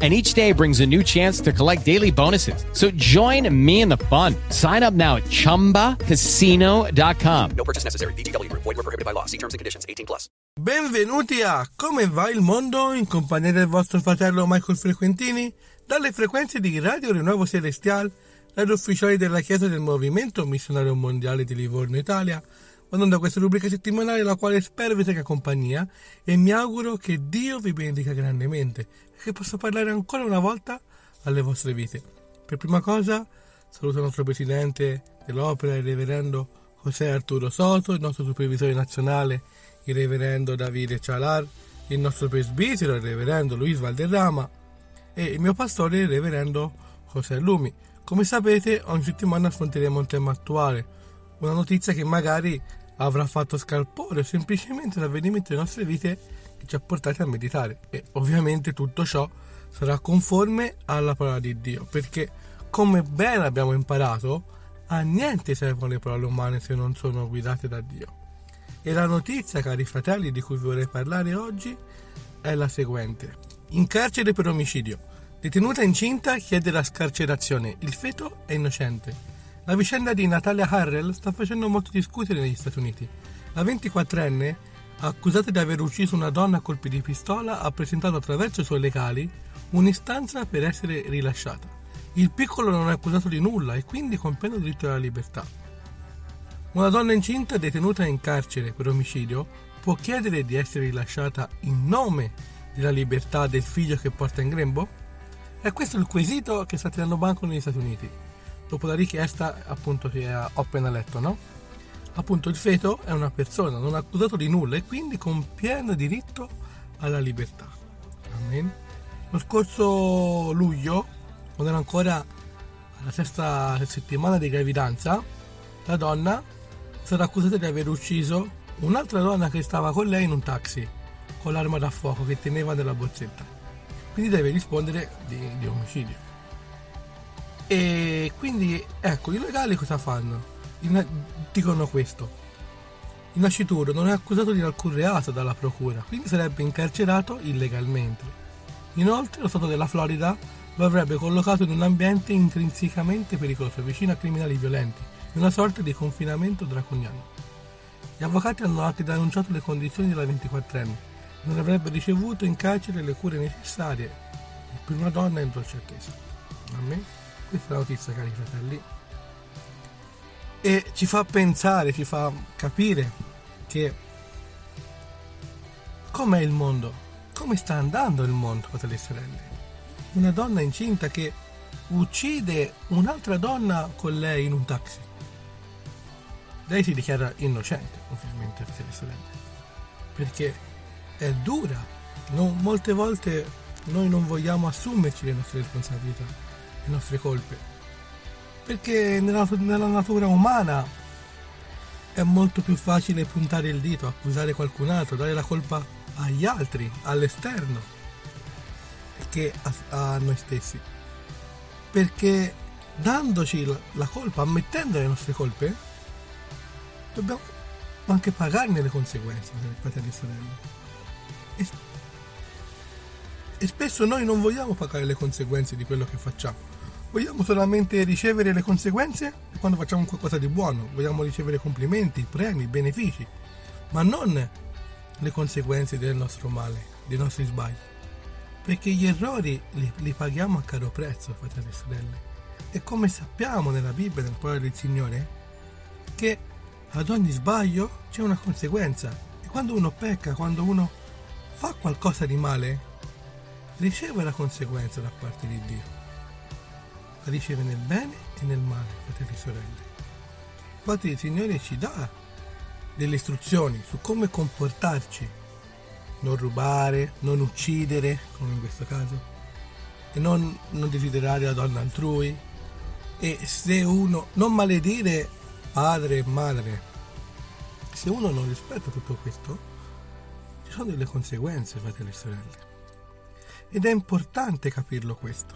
and each day brings a new chance to collect daily bonuses. So join me in the fun. Sign up now at ChumbaCasino.com. No purchase necessary. VGW Group. Void were prohibited by law. See terms and conditions. 18 plus. Benvenuti a Come va il mondo in compagnia del vostro fratello Michael Frequentini dalle frequenze di Radio Rinnovo Celestial, radio ufficiale della Chiesa del Movimento Missionario Mondiale di Livorno, Italia, da questa rubrica settimanale la quale spero vi tenga compagnia e mi auguro che Dio vi benedica grandemente e che possa parlare ancora una volta alle vostre vite. Per prima cosa saluto il nostro presidente dell'opera, il reverendo José Arturo Soto, il nostro supervisore nazionale, il reverendo Davide Cialar, il nostro presbitero, il reverendo Luis Valderrama e il mio pastore, il reverendo José Lumi. Come sapete, ogni settimana affronteremo un tema attuale, una notizia che magari avrà fatto scalpore o semplicemente un avvenimento delle nostre vite che ci ha portati a meditare. E ovviamente tutto ciò sarà conforme alla parola di Dio, perché come bene abbiamo imparato, a niente servono le parole umane se non sono guidate da Dio. E la notizia, cari fratelli, di cui vorrei parlare oggi è la seguente. In carcere per omicidio. Detenuta incinta chiede la scarcerazione. Il feto è innocente. La vicenda di Natalia Harrell sta facendo molto discutere negli Stati Uniti. La 24enne, accusata di aver ucciso una donna a colpi di pistola, ha presentato attraverso i suoi legali un'istanza per essere rilasciata. Il piccolo non è accusato di nulla e quindi con pieno diritto alla libertà. Una donna incinta detenuta in carcere per omicidio può chiedere di essere rilasciata in nome della libertà del figlio che porta in grembo? E questo è il quesito che sta tirando banco negli Stati Uniti dopo la richiesta appunto che ho appena letto, no? Appunto il feto è una persona non accusato di nulla e quindi con pieno diritto alla libertà. Amen. Lo scorso luglio, quando era ancora alla sesta settimana di gravidanza, la donna è stata accusata di aver ucciso un'altra donna che stava con lei in un taxi con l'arma da fuoco che teneva nella borsetta. Quindi deve rispondere di, di omicidio. E quindi ecco, i legali cosa fanno? dicono questo. Il nascituro non è accusato di alcun reato dalla procura, quindi sarebbe incarcerato illegalmente. Inoltre lo Stato della Florida lo avrebbe collocato in un ambiente intrinsecamente pericoloso, vicino a criminali violenti, in una sorta di confinamento draconiano. Gli avvocati hanno anche denunciato le condizioni della 24enne, non avrebbe ricevuto in carcere le cure necessarie per una donna in dolce attesa. Questa è la notizia, cari fratelli. E ci fa pensare, ci fa capire che com'è il mondo, come sta andando il mondo, fratelli e sorelle. Una donna incinta che uccide un'altra donna con lei in un taxi. Lei si dichiara innocente, ovviamente, fratelli e sorelle, perché è dura. Non, molte volte noi non vogliamo assumerci le nostre responsabilità le nostre colpe. Perché nella, nella natura umana è molto più facile puntare il dito, accusare qualcun altro, dare la colpa agli altri, all'esterno, che a, a noi stessi. Perché dandoci la, la colpa, ammettendo le nostre colpe, dobbiamo anche pagarne le conseguenze, fratelli e sorelle. E, spesso noi non vogliamo pagare le conseguenze di quello che facciamo Vogliamo solamente ricevere le conseguenze quando facciamo qualcosa di buono, vogliamo ricevere complimenti, premi, benefici, ma non le conseguenze del nostro male, dei nostri sbagli. Perché gli errori li, li paghiamo a caro prezzo, fratelli e sorelle. E come sappiamo nella Bibbia, nel parola del Signore, che ad ogni sbaglio c'è una conseguenza. E quando uno pecca, quando uno fa qualcosa di male, riceve la conseguenza da parte di Dio riceve nel bene e nel male, fratelli e sorelle. Infatti il Signore ci dà delle istruzioni su come comportarci, non rubare, non uccidere, come in questo caso, e non, non desiderare la donna altrui, e se uno non maledire padre e madre, se uno non rispetta tutto questo, ci sono delle conseguenze, fratelli e sorelle. Ed è importante capirlo questo.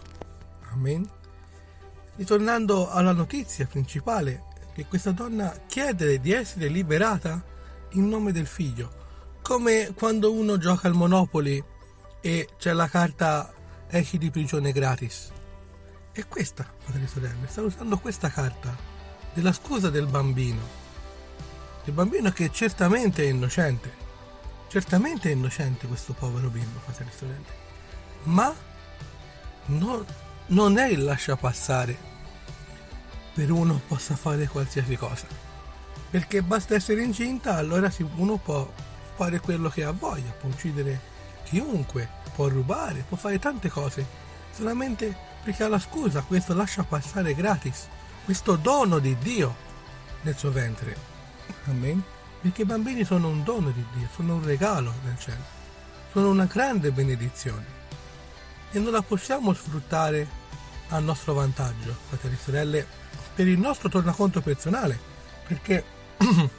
Amen. Ritornando alla notizia principale, che questa donna chiede di essere liberata in nome del figlio, come quando uno gioca al Monopoli e c'è la carta esci di prigione gratis. E questa, fratelli e sorelle, sta usando questa carta della scusa del bambino. Il bambino che certamente è innocente. Certamente è innocente questo povero bimbo, fratelli e sorelle. Ma no, non è il lascia passare per uno possa fare qualsiasi cosa. Perché basta essere incinta, allora uno può fare quello che ha voglia, può uccidere chiunque, può rubare, può fare tante cose, solamente perché ha la scusa, questo lascia passare gratis, questo dono di Dio nel suo ventre. Amen. Perché i bambini sono un dono di Dio, sono un regalo del cielo, sono una grande benedizione e non la possiamo sfruttare a nostro vantaggio, fratelli e sorelle, per il nostro tornaconto personale, perché,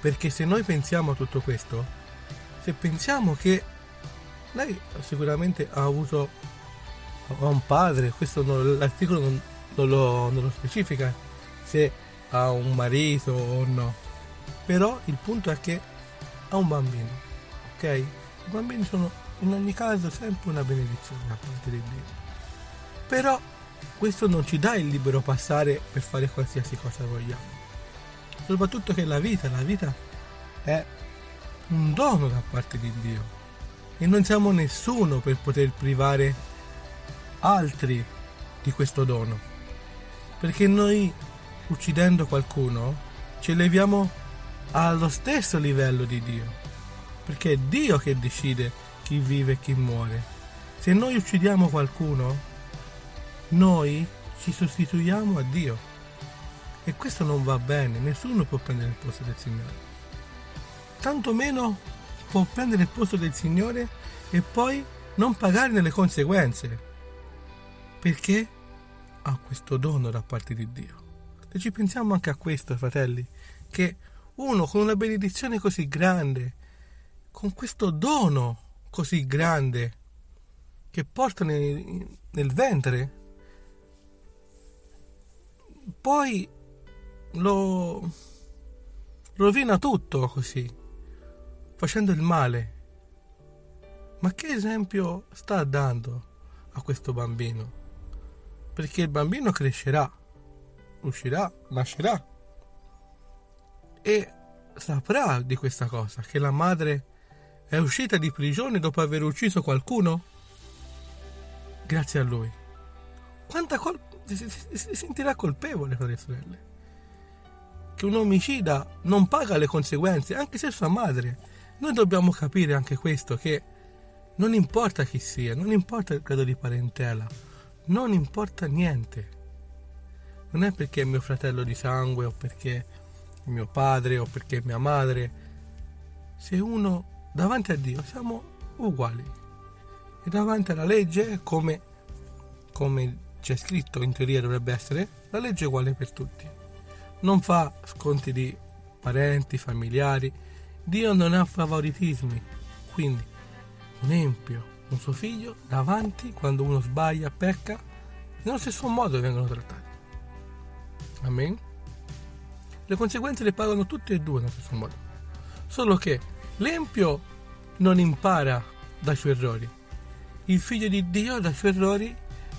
perché se noi pensiamo a tutto questo, se pensiamo che lei sicuramente ha avuto ha un padre, questo non, l'articolo non, non, lo, non lo specifica se ha un marito o no, però il punto è che ha un bambino, ok? I bambini sono in ogni caso sempre una benedizione da parte di Dio. Però questo non ci dà il libero passare per fare qualsiasi cosa vogliamo. Soprattutto che la vita, la vita è un dono da parte di Dio e non siamo nessuno per poter privare altri di questo dono. Perché noi uccidendo qualcuno ci eleviamo allo stesso livello di Dio. Perché è Dio che decide chi vive e chi muore. Se noi uccidiamo qualcuno, noi ci sostituiamo a Dio. E questo non va bene, nessuno può prendere il posto del Signore tanto meno può prendere il posto del Signore e poi non pagarne le conseguenze. Perché ha questo dono da parte di Dio. Se ci pensiamo anche a questo, fratelli, che uno con una benedizione così grande, con questo dono così grande che porta nel, nel ventre, poi lo rovina tutto così facendo il male. Ma che esempio sta dando a questo bambino? Perché il bambino crescerà, uscirà, nascerà e saprà di questa cosa, che la madre è uscita di prigione dopo aver ucciso qualcuno? Grazie a lui. Quanta colpa si, si, si, sentirà colpevole, fratelli e sorelle. Che un omicida non paga le conseguenze, anche se sua madre noi dobbiamo capire anche questo, che non importa chi sia, non importa il grado di parentela, non importa niente. Non è perché è mio fratello di sangue o perché è mio padre o perché è mia madre. Se uno davanti a Dio siamo uguali. E davanti alla legge, come, come c'è scritto in teoria dovrebbe essere, la legge è uguale per tutti. Non fa sconti di parenti, familiari, Dio non ha favoritismi, quindi un empio, un suo figlio, davanti, quando uno sbaglia, pecca, nello stesso modo vengono trattati. Amen? Le conseguenze le pagano tutti e due nello stesso modo. Solo che l'empio non impara dai suoi errori. Il figlio di Dio dai suoi errori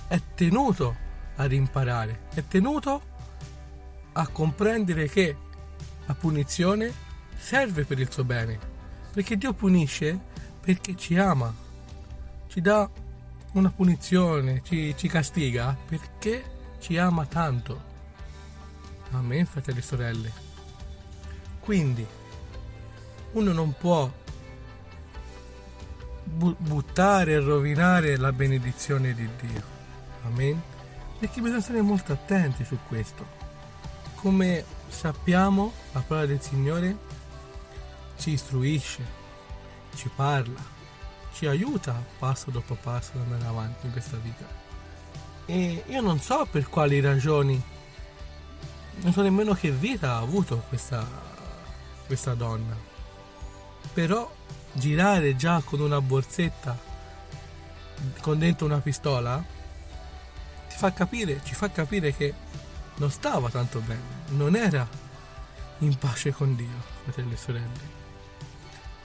è tenuto ad imparare, è tenuto a comprendere che la punizione serve per il suo bene, perché Dio punisce perché ci ama, ci dà una punizione, ci, ci castiga perché ci ama tanto. Amen, fratelli e sorelle. Quindi, uno non può bu- buttare e rovinare la benedizione di Dio. Amen. Perché bisogna stare molto attenti su questo. Come sappiamo, la parola del Signore ci istruisce, ci parla, ci aiuta passo dopo passo ad andare avanti in questa vita. E io non so per quali ragioni, non so nemmeno che vita ha avuto questa, questa donna, però girare già con una borsetta con dentro una pistola ti fa capire, ci fa capire che non stava tanto bene, non era in pace con Dio, fratelli e sorelle.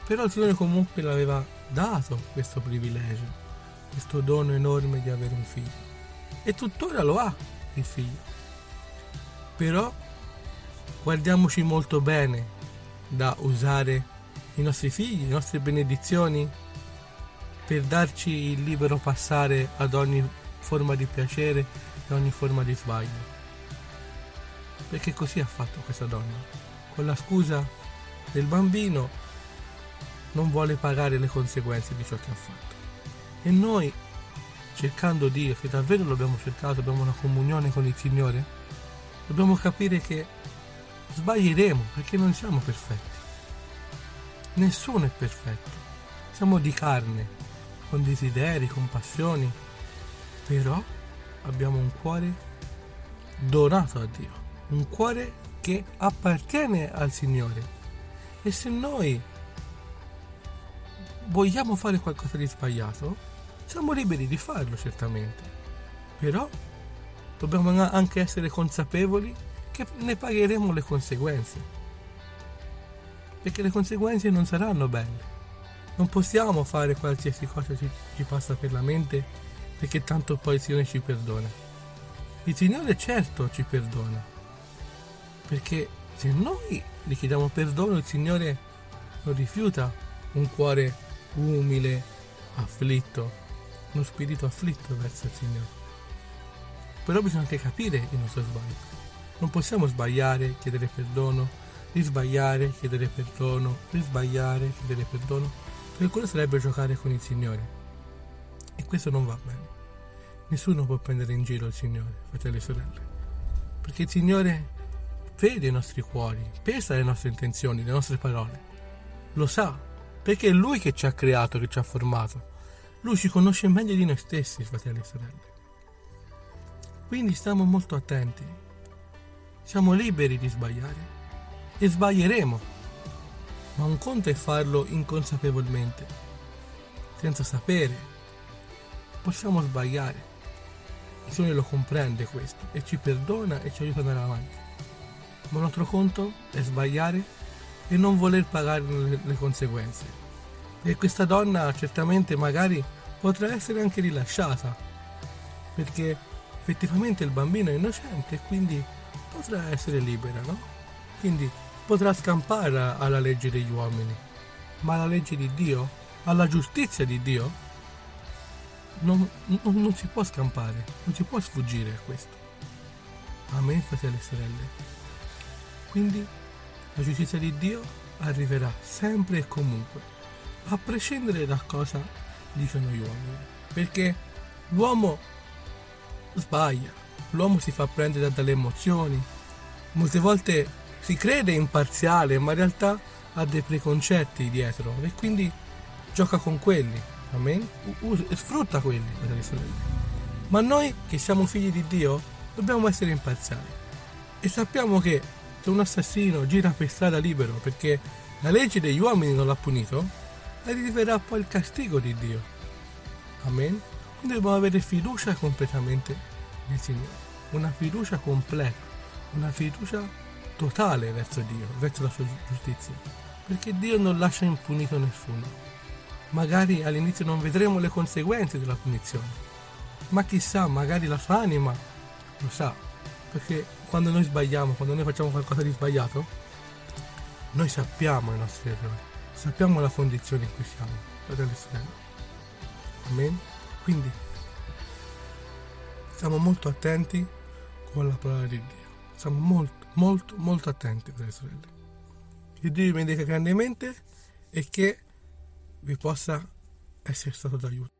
Però il Signore comunque l'aveva dato questo privilegio, questo dono enorme di avere un figlio. E tuttora lo ha il figlio. Però guardiamoci molto bene da usare i nostri figli, le nostre benedizioni per darci il libero passare ad ogni forma di piacere e ogni forma di sbaglio. Perché così ha fatto questa donna. Con la scusa del bambino non vuole pagare le conseguenze di ciò che ha fatto. E noi, cercando Dio, che davvero lo abbiamo cercato, abbiamo una comunione con il Signore, dobbiamo capire che sbaglieremo perché non siamo perfetti. Nessuno è perfetto. Siamo di carne, con desideri, con passioni, però abbiamo un cuore donato a Dio, un cuore che appartiene al Signore. E se noi vogliamo fare qualcosa di sbagliato, siamo liberi di farlo certamente, però dobbiamo anche essere consapevoli che ne pagheremo le conseguenze, perché le conseguenze non saranno belle. Non possiamo fare qualsiasi cosa ci, ci passa per la mente perché tanto poi il Signore ci perdona. Il Signore certo ci perdona. Perché se noi gli chiediamo perdono, il Signore non rifiuta un cuore umile, afflitto, uno spirito afflitto verso il Signore. Però bisogna anche capire il nostro sbaglio. Non possiamo sbagliare, chiedere perdono, risbagliare, chiedere perdono, risbagliare, chiedere perdono perché quello sarebbe giocare con il Signore. E questo non va bene. Nessuno può prendere in giro il Signore, fratelli e sorelle. Perché il Signore vede i nostri cuori, pesa le nostre intenzioni, le nostre parole. Lo sa, perché è Lui che ci ha creato, che ci ha formato. Lui ci conosce meglio di noi stessi, fratelli e sorelle. Quindi stiamo molto attenti. Siamo liberi di sbagliare. E sbaglieremo ma un conto è farlo inconsapevolmente, senza sapere. Possiamo sbagliare. Il Signore lo comprende questo e ci perdona e ci aiuta ad andare avanti. Ma un altro conto è sbagliare e non voler pagare le, conseguenze. E questa donna certamente magari potrà essere anche rilasciata, perché effettivamente il bambino è innocente e quindi potrà essere libera, no? Quindi potrà scampare alla legge degli uomini, ma alla legge di Dio, alla giustizia di Dio, non, non, non si può scampare, non si può sfuggire a questo. Amen, fratelli e sorelle. Quindi la giustizia di Dio arriverà sempre e comunque, a prescindere da cosa dicono gli uomini. Perché l'uomo sbaglia, l'uomo si fa prendere dalle emozioni, molte volte si crede imparziale, ma in realtà ha dei preconcetti dietro e quindi gioca con quelli. Amen? Sfrutta quelli. Ma noi che siamo figli di Dio dobbiamo essere imparziali. E sappiamo che se un assassino gira per strada libero perché la legge degli uomini non l'ha punito, arriverà poi il castigo di Dio. Amen? Quindi dobbiamo avere fiducia completamente nel Signore. Una fiducia completa. Una fiducia totale verso Dio, verso la sua giustizia, perché Dio non lascia impunito nessuno. Magari all'inizio non vedremo le conseguenze della punizione, ma chissà, magari la sua anima lo sa, perché quando noi sbagliamo, quando noi facciamo qualcosa di sbagliato, noi sappiamo i nostri errori, sappiamo la condizione in cui siamo, fratelli e. Amen? Quindi stiamo molto attenti con la parola di Dio, siamo molto molto molto attenti fratelli e sorelle. Che Dio vi benedica grandemente e che vi possa essere stato d'aiuto